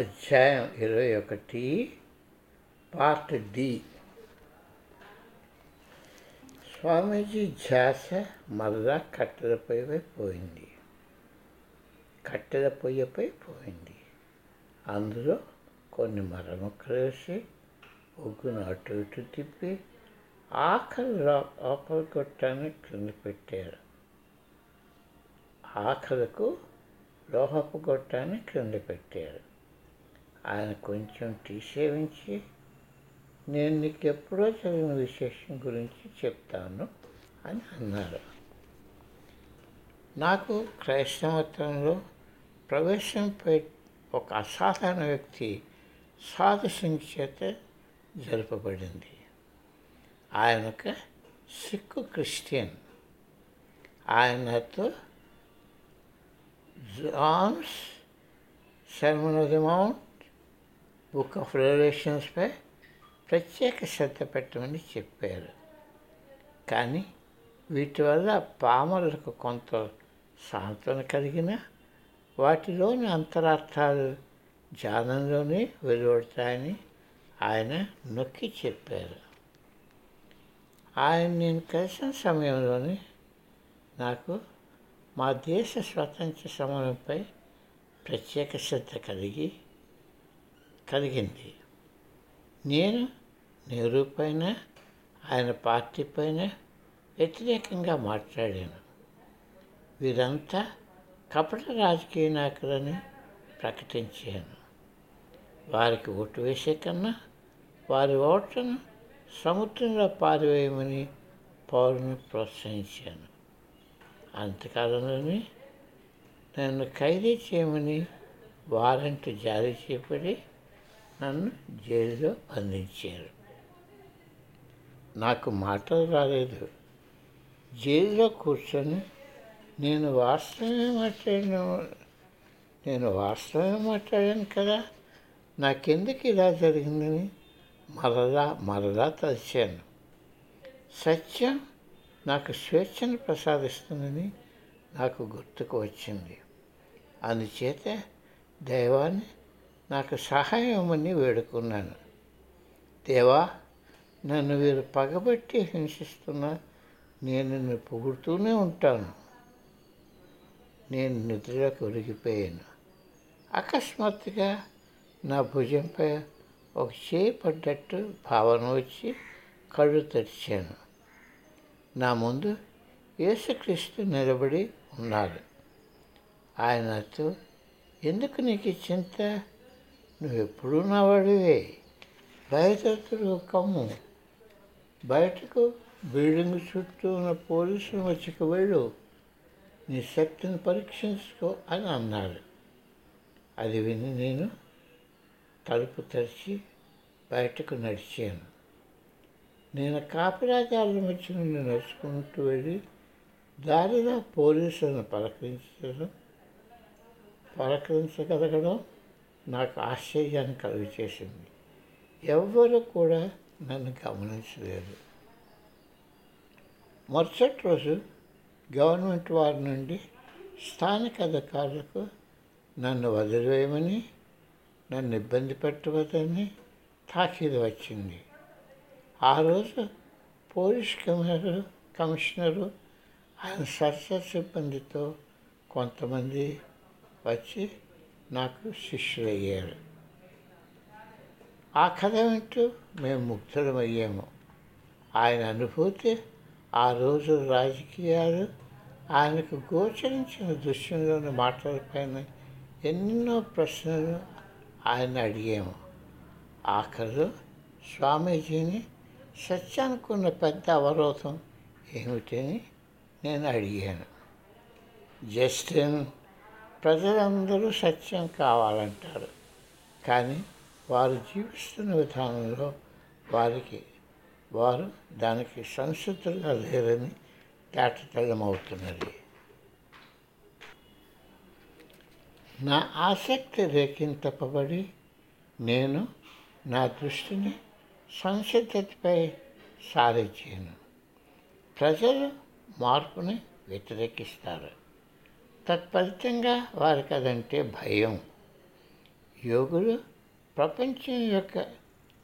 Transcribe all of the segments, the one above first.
అధ్యాయం ఇరవై ఒకటి పార్ట్ డి. స్వామీజీ ధ్యాస మరలా కట్టెల పొయ్యిపై పోయింది. కట్టెల పొయ్యిపై పోయింది. అందులో కొన్ని మరముక్కలు వేసి ఒగ్గును అటు ఇటు తిప్పి ఆఖరి లోపల కొట్టాన్ని కింద పెట్టారు. ఆఖరకు లోహపు గొట్టాన్ని క్రింద పెట్టారు. ఆయన కొంచెం టీ సేవించి నేను నీకు ఎప్పుడో చదివిన విశేషం గురించి చెప్తాను అని అన్నారు. నాకు క్రైస్తవత్వంలో ప్రవేశంపై ఒక అసాధారణ వ్యక్తి సాధు చేత జరపబడింది. ఆయన ఒక సిక్కు క్రిస్టియన్. ఆయనతో John's sermon of the Mount book of రెవల్యూషన్స్పై ప్రత్యేక శ్రద్ధ పెట్టమని చెప్పారు. కానీ వీటి వల్ల పామరులకు కొంత సాంత్వన కలిగిన వాటిలోని అంతరార్థాలు జానంలోనే వెలువడతాయని ఆయన నొక్కి చెప్పారు. ఆయన నేను కలిసిన సమయంలోనే నాకు మా దేశ స్వాతంత్ర సమరంపై ప్రత్యేక శ్రద్ధ కలిగి కలిగింది. నేను నెహ్రూ పైన ఆయన పార్టీ పైన వ్యతిరేకంగా మాట్లాడాను. వీరంతా కపట రాజకీయ నాయకులని ప్రకటించాను. వారికి ఓటు వేసే కన్నా వారి ఓట్లను సముద్రంలో పారివేయమని పౌరుని ప్రోత్సహించాను. అంతకాలంలోనే నన్ను ఖైదీ చేయమని వారెంట్ జారీ చేయబడి నన్ను జైల్లో బంధించారు. నాకు మాటలు రాలేదు. జైల్లో కూర్చొని నేను వాస్తవమే మాట్లాడిన నేను వాస్తవమే మాట్లాడాను కదా. నాకెందుకు ఇలా జరిగిందని మరలా మరలా తలిచాను. సత్యం నాకు స్వేచ్ఛను ప్రసాదిస్తుందని నాకు గుర్తుకు వచ్చింది. అందుచేత దైవాన్ని నాకు సహాయమని వేడుకున్నాను. దేవా నన్ను వీరు పగబట్టి హింసిస్తున్నా నేను నిన్ను పొగుడుతూనే ఉంటాను. నేను నిద్రలోకి ఒరిగిపోయాను అకస్మాత్తుగా నా భుజంపై ఒక చేయి పడ్డట్టు భావన వచ్చి కళ్ళు తెరిచాను. నా ముందు యేసుక్రీస్తు నిలబడి ఉన్నారు ఆయనతో ఎందుకు నీకు చింత? నువ్వెప్పుడూ నా వాడివే బయటకు కమ్ము. బయటకు బిల్డింగ్ చుట్టూ ఉన్న పోలీసులు వచ్చి వెళ్ళు. నీ శక్తిని పరీక్షించుకో అని అన్నాడు. అది విని నేను తలుపు తెరిచి బయటకు నడిచాను. నేను కాపిరాజాలను వచ్చి నుండి నడుచుకుంటూ వెళ్ళి దారిలో పోలీసులను పలకరించడం పలకరించగలగడం నాకు ఆశ్చర్యాన్ని కలుగు చేసింది ఎవ్వరు కూడా నన్ను గమనించలేదు. మరుసటి రోజు గవర్నమెంట్ వారి నుండి స్థానిక అధికారులకు నన్ను వదిలివేయమని నన్ను ఇబ్బంది పెట్టవద్దని తాకీదు వచ్చింది. ఆ రోజు పోలీస్ కమిషనరు కమిషనరు ఆయన సరసర సిబ్బందితో కొంతమంది వచ్చి నాకు శిష్యులయ్యారు. ఆ కథ వింటూ మేము ముగ్ధులమయ్యాము. ఆయన అనుభూతి ఆ రోజు రాజకీయాలు ఆయనకు గోచరించిన దృశ్యంలోని మాటలపైన ఎన్నో ప్రశ్నలు ఆయన అడిగాము. ఆఖరు స్వామీజీని సత్యానుకున్న పెద్ద అవరోధం ఏమిటని నేను అడిగాను. జస్టిన్ ప్రజలందరూ సత్యం కావాలంటారు. కానీ వారు జీవిస్తున్న విధానంలో వారికి వారు దానికి సంసిద్ధులుగా లేరని తేటతెల్లమవుతున్నది. నా ఆసక్తి రేకింతపబడి నేను నా దృష్టిని సంసిద్ధతపై సారించాను. ప్రజలు మార్పుని వ్యతిరేకిస్తారు. తత్ఫలితంగా వారికి అదంటే భయం. యోగులు ప్రపంచం యొక్క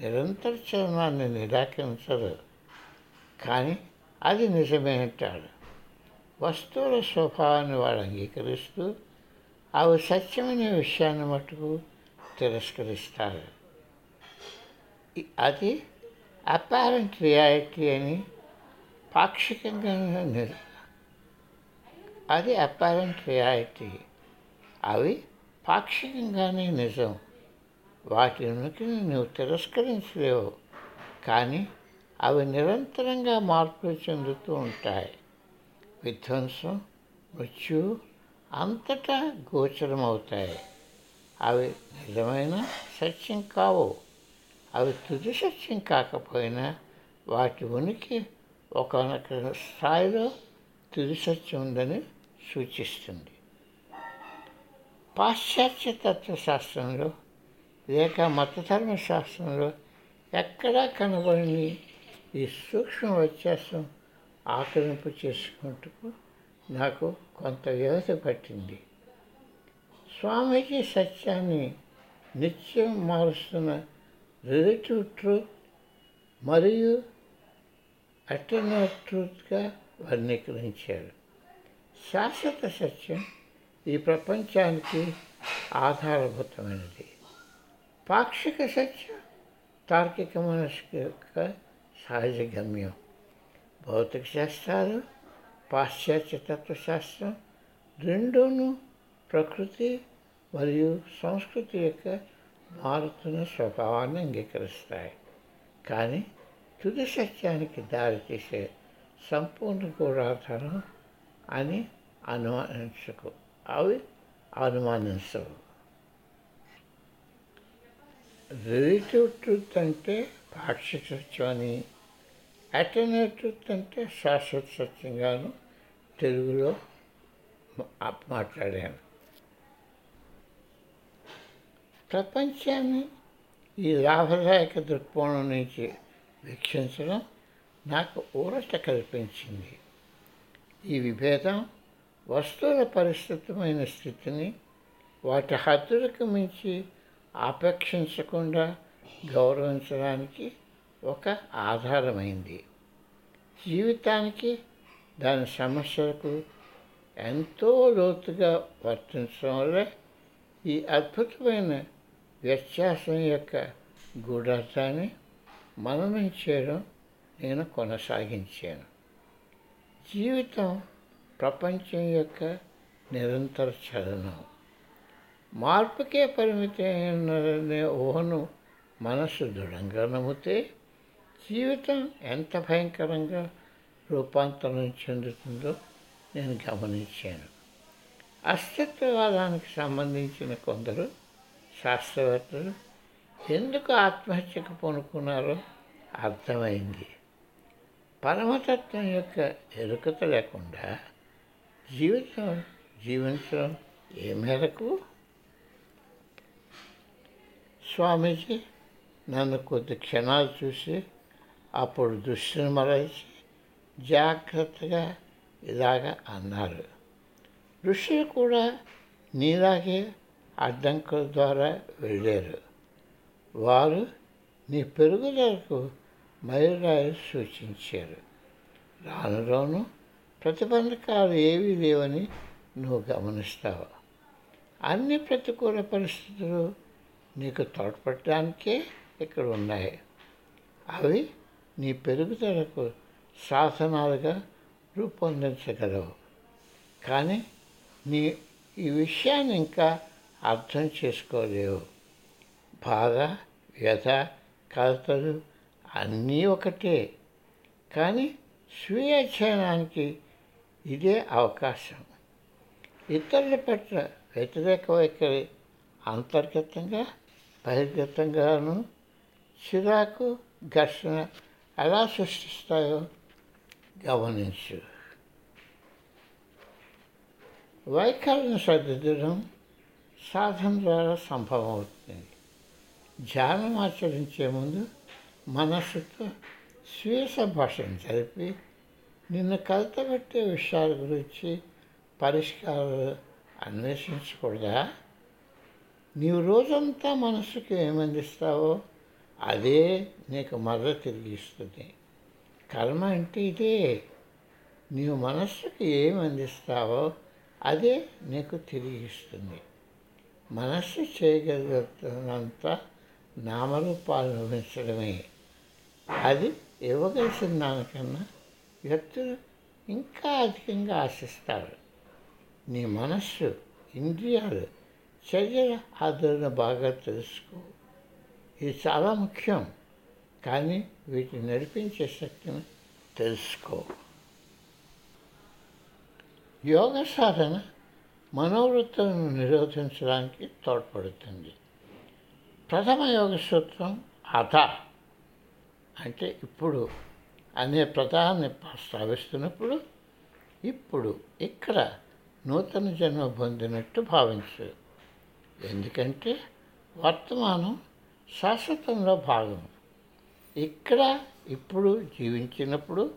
నిరంతర చలనాన్ని నిరాకరించరు. కానీ అది నిజమేంటాడు వస్తువుల స్వభావాన్ని వాడు అంగీకరిస్తూ అవి సత్యమనే విషయాన్ని మటుకు తిరస్కరిస్తారు. అది అపారెంట్ రియాలిటీ అని పాక్షికంగా అది అపారెంట్ రియాలిటీ అవి పాక్షికంగానే నిజం. వాటి ఉనికిని నువ్వు తిరస్కరించలేవు. కానీ అవి నిరంతరంగా మార్పులు చెందుతూ ఉంటాయి. విధ్వంసం మృత్యు అంతటా గోచరమవుతాయి. అవి నిజమైన సత్యం కావు. అవి తుది సత్యం కాకపోయినా వాటి ఉనికి ఒకనొక స్థాయిలో తుది సత్యం ఉందని సూచిస్తుంది. పాశ్చాత్య తత్వశాస్త్రంలో లేక మతధర్మ శాస్త్రంలో ఎక్కడా కనబడని ఈ సూక్ష్మ వ్యత్యాసం ఆకలింపు చేసుకుంటూ నాకు కొంత వ్యవధి పట్టింది. స్వామీజీ సత్యాన్ని నిత్యం మారుస్తున్న రిలేటివ్ ట్రూత్ మరియు అటర్నల్ ట్రూత్గా వర్ణీకరించారు. శాశ్వత సత్యం ఈ ప్రపంచానికి ఆధారభూతమైనది. పాక్షిక సత్యం తార్కిక మనస్సు యొక్క సహజ గమ్యం భౌతిక శాస్త్రాలు పాశ్చాత్య తత్వశాస్త్రం రెండూను ప్రకృతి మరియు సంస్కృతి యొక్క మారుతున్న స్వభావాన్ని అంగీకరిస్తాయి. కానీ తుది సత్యానికి దారితీసే సంపూర్ణ గూఢాధారం అని అనుమానించకు. అవి అనుమానించవు. రిలేటివ్ ట్రూత్ అంటే పాక్షిక సత్యం అని అటర్నల్ ట్రూత్ అంటే శాశ్వత సత్యంగాను తెలుగులో మాట్లాడాను. ప్రపంచాన్ని ఈ లాభదాయక దృక్కోణం నుంచి వీక్షించడం నాకు ఊరట కల్పించింది. ఈ విభేదం వస్తువుల పరిస్థితమైన స్థితిని వాటి హద్దులకు మించి ఆపేక్షించకుండా గౌరవించడానికి ఒక ఆధారమైంది. జీవితానికి దాని సమస్యలకు ఎంతో లోతుగా వర్తించడం వల్ల ఈ అద్భుతమైన వ్యత్యాసం యొక్క గూఢార్థాన్ని మననం చేయడం నేను కొనసాగించాను. జీవితం ప్రపంచం యొక్క నిరంతర చలనం. మార్పుకే పరిమితమైనదనే ఊహను మనసు దృఢంగా నమ్మితే జీవితం ఎంత భయంకరంగా రూపాంతరం చెందుతుందో నేను గమనించాను. అస్తిత్వవాదానికి సంబంధించిన కొందరు శాస్త్రవేత్తలు ఎందుకు ఆత్మహత్యకు పూనుకున్నారో అర్థమైంది. పరమతత్వం యొక్క ఎరుకత లేకుండా జీవితం జీవించడం ఏ మేరకు? స్వామీజీ నన్ను కొద్ది క్షణాలు చూసి అప్పుడు దృష్టిని మరల్చి జాగ్రత్తగా ఇలాగ అన్నారు. ఋషులు కూడా నీలాగే అడ్డంకుల ద్వారా వెళ్ళారు. వారు నీ పెరుగుదలకు మైలురాయి సూచించారు. రాను రాను ప్రతిబంధకాలు ఏవీ లేవని నువ్వు గమనిస్తావు? అన్ని ప్రతికూల పరిస్థితులు నీకు తోడ్పడడానికే ఇక్కడ ఉన్నాయి. అవి నీ పెరుగుదలకు సాధనాలుగా రూపొందించగలవు. కానీ నీ ఈ విషయాన్ని ఇంకా అర్థం చేసుకోలేవు. బాధ వ్యధ కలతలు అన్నీ ఒకటే. కానీ స్వీయ అధ్యయనానికి ఇదే అవకాశం. ఇతరుల పట్ల వ్యతిరేక వైఖరి అంతర్గతంగా బహిర్గతంగాను చిరాకు ఘర్షణ ఎలా సృష్టిస్తాయో గమనించు. వైఖరిని సరిదిద్దడం సాధన ద్వారా సంభవం అవుతుంది ధ్యానం ఆచరించే ముందు మనస్సుతో స్వీయ సంభాషణ జరిపి నిన్ను కలతబెట్టే విషయాల గురించి పరిష్కారాలు అన్వేషించకూడదా? నీవు రోజంతా మనసుకు ఏమందిస్తావో అదే నీకు మర్ర తిరిగి ఇస్తుంది కర్మ అంటే ఇదే. నీవు మనస్సుకు ఏమి అందిస్తావో అదే నీకు తిరిగి ఇస్తుంది మనస్సు చేయగలిగినంత నామరూపాలు ఊహించడమే అది ఇవ్వగలిసిన దానికన్నా వ్యక్తులు ఇంకా అధికంగా ఆశిస్తారు. నీ మనస్సు ఇంద్రియాలు చర్యల ఆదరణ బాగా తెలుసుకో. ఇది చాలా ముఖ్యం కానీ వీటిని నడిపించే శక్తిని తెలుసుకో. యోగ సాధన మనోవృత్తులను నిరోధించడానికి తోడ్పడుతుంది. ప్రథమ యోగ సూత్రం అథ అంటే ఇప్పుడు అనే ప్రధాన్ని ప్రస్తావిస్తున్నప్పుడు ఇప్పుడు ఇక్కడ నూతన జన్మ పొందినట్టు భావించు. ఎందుకంటే వర్తమానం శాశ్వతంలో భాగం. ఇక్కడ ఇప్పుడు జీవించినప్పుడు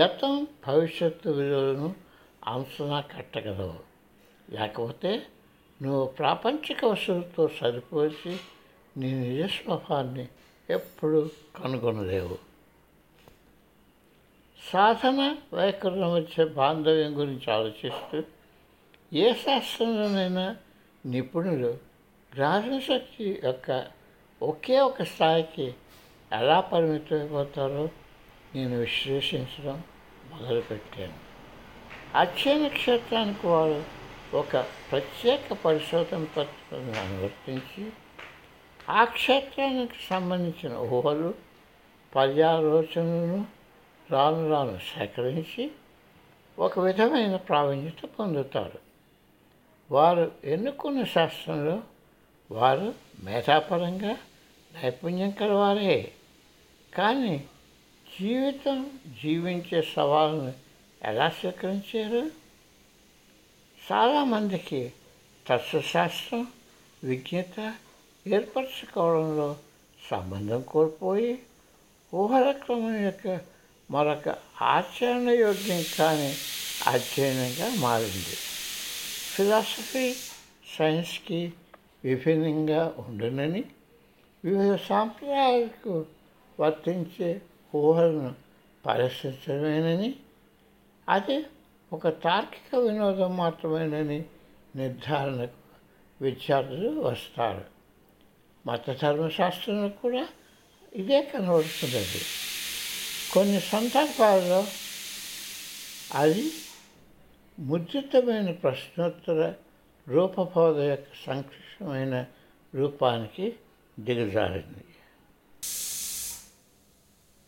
గతం భవిష్యత్తు విలువలను అంచనా కట్టగలవు. లేకపోతే నువ్వు ప్రాపంచిక వసతులతో సరిపోసి నీ నిజస్వభావాన్ని ఎప్పుడు కనుగొనలేవు. సాధన వైఖరుల మధ్య బాంధవ్యం గురించి ఆలోచిస్తూ ఏ శాస్త్రంలోనైనా నిపుణులు గ్రహణ శక్తి యొక్క ఒకే ఒక స్థాయికి ఎలా పరిమితమైపోతారో నేను విశ్లేషించడం మొదలుపెట్టాను. అధ్యయన క్షేత్రానికి వారు ఒక ప్రత్యేక పరిశోధన పత్రాన్ని అనువర్తించి ఆ క్షేత్రానికి సంబంధించిన ఊహలు పర్యాలోచనలను రాను రాను సేకరించి ఒక విధమైన ప్రావీణ్యత పొందుతారు. వారు ఎన్నుకున్న శాస్త్రంలో వారు మేధాపరంగా నైపుణ్యం కలవారే. కానీ జీవితం జీవించే సవాళ్ళను ఎలా స్వీకరించారు? చాలామందికి తత్వశాస్త్రం విజ్ఞత ఏర్పరచుకోవడంలో సంబంధం కోల్పోయి ఊహల క్రమం యొక్క మరొక ఆచరణయోగ్యం కాని అధ్యయనంగా మారింది. ఫిలాసఫీ సైన్స్కి విభిన్నంగా ఉండునని వివిధ సాంప్రదాయాలకు వర్తించే ఊహలను పరిశీలించడమేనని అది ఒక తార్కిక వినోదం మాత్రమేనని నిర్ధారణకు విద్యార్థులు వస్తారు. మత ధర్మశాస్త్రంలో కూడా ఇదే కనబడుతున్నది కొన్ని సందర్భాల్లో అది ముద్రితమైన ప్రశ్నోత్తర రూపబోధ యొక్క సంక్లిష్టమైన రూపానికి దిగజారింది